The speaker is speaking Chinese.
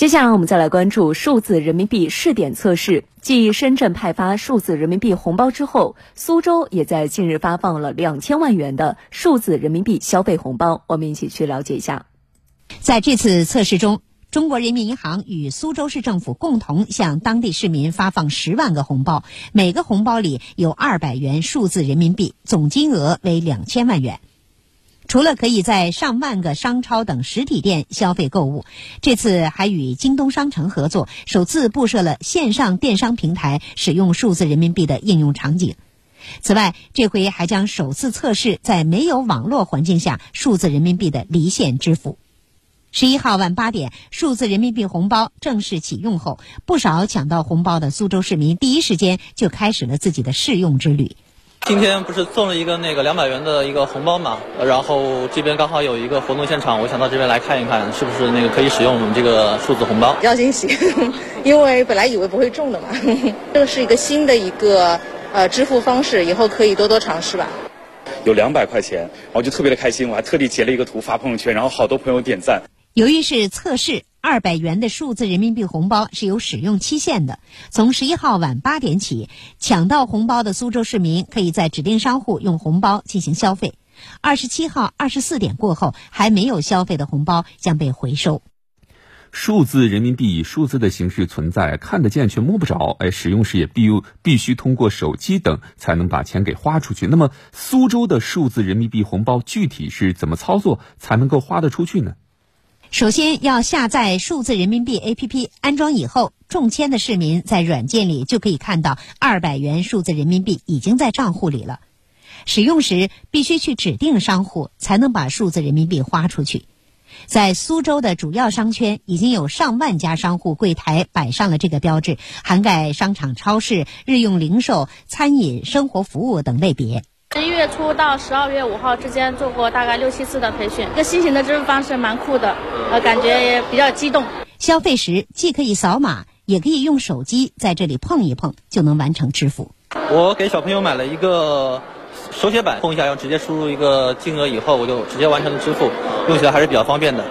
接下来我们再来关注数字人民币试点测试。继深圳派发数字人民币红包之后，苏州也在近日发放了两千万元的数字人民币消费红包。我们一起去了解一下。在这次测试中，中国人民银行与苏州市政府共同向当地市民发放十万个红包，每个红包里有二百元数字人民币，总金额为两千万元。除了可以在上万个商超等实体店消费购物，这次还与京东商城合作，首次布设了线上电商平台使用数字人民币的应用场景。此外，这回还将首次测试在没有网络环境下数字人民币的离线支付。十一号晚八点，数字人民币红包正式启用后，不少抢到红包的苏州市民第一时间就开始了自己的试用之旅。今天不是送了一个那个两百元的一个红包嘛，然后这边刚好有一个活动现场，我想到这边来看一看，是不是那个可以使用我们这个数字红包？比较惊喜，因为本来以为不会中的嘛，这个是一个新的一个呃支付方式，以后可以多多尝试吧。有两百块钱，我就特别的开心，我还特地截了一个图发朋友圈，然后好多朋友点赞。由于是测试，二百元的数字人民币红包是有使用期限的。从十一号晚八点起，抢到红包的苏州市民可以在指定商户用红包进行消费。二十七号二十四点过后，还没有消费的红包将被回收。数字人民币以数字的形式存在，看得见却摸不着。哎，使用时也必必须通过手机等才能把钱给花出去。那么，苏州的数字人民币红包具体是怎么操作才能够花得出去呢？首先要下载数字人民币 APP，安装以后，中签的市民在软件里就可以看到二百元数字人民币已经在账户里了。使用时必须去指定商户才能把数字人民币花出去。在苏州的主要商圈，已经有上万家商户柜台摆上了这个标志，涵盖商场、超市、日用零售、餐饮、生活服务等类别。十一月初到十二月五号之间做过大概六七次的培训，这个新型的支付方式蛮酷的，呃，感觉也比较激动。消费时既可以扫码，也可以用手机在这里碰一碰，就能完成支付。我给小朋友买了一个手写板，碰一下，然后直接输入一个金额以后，我就直接完成了支付，用起来还是比较方便的。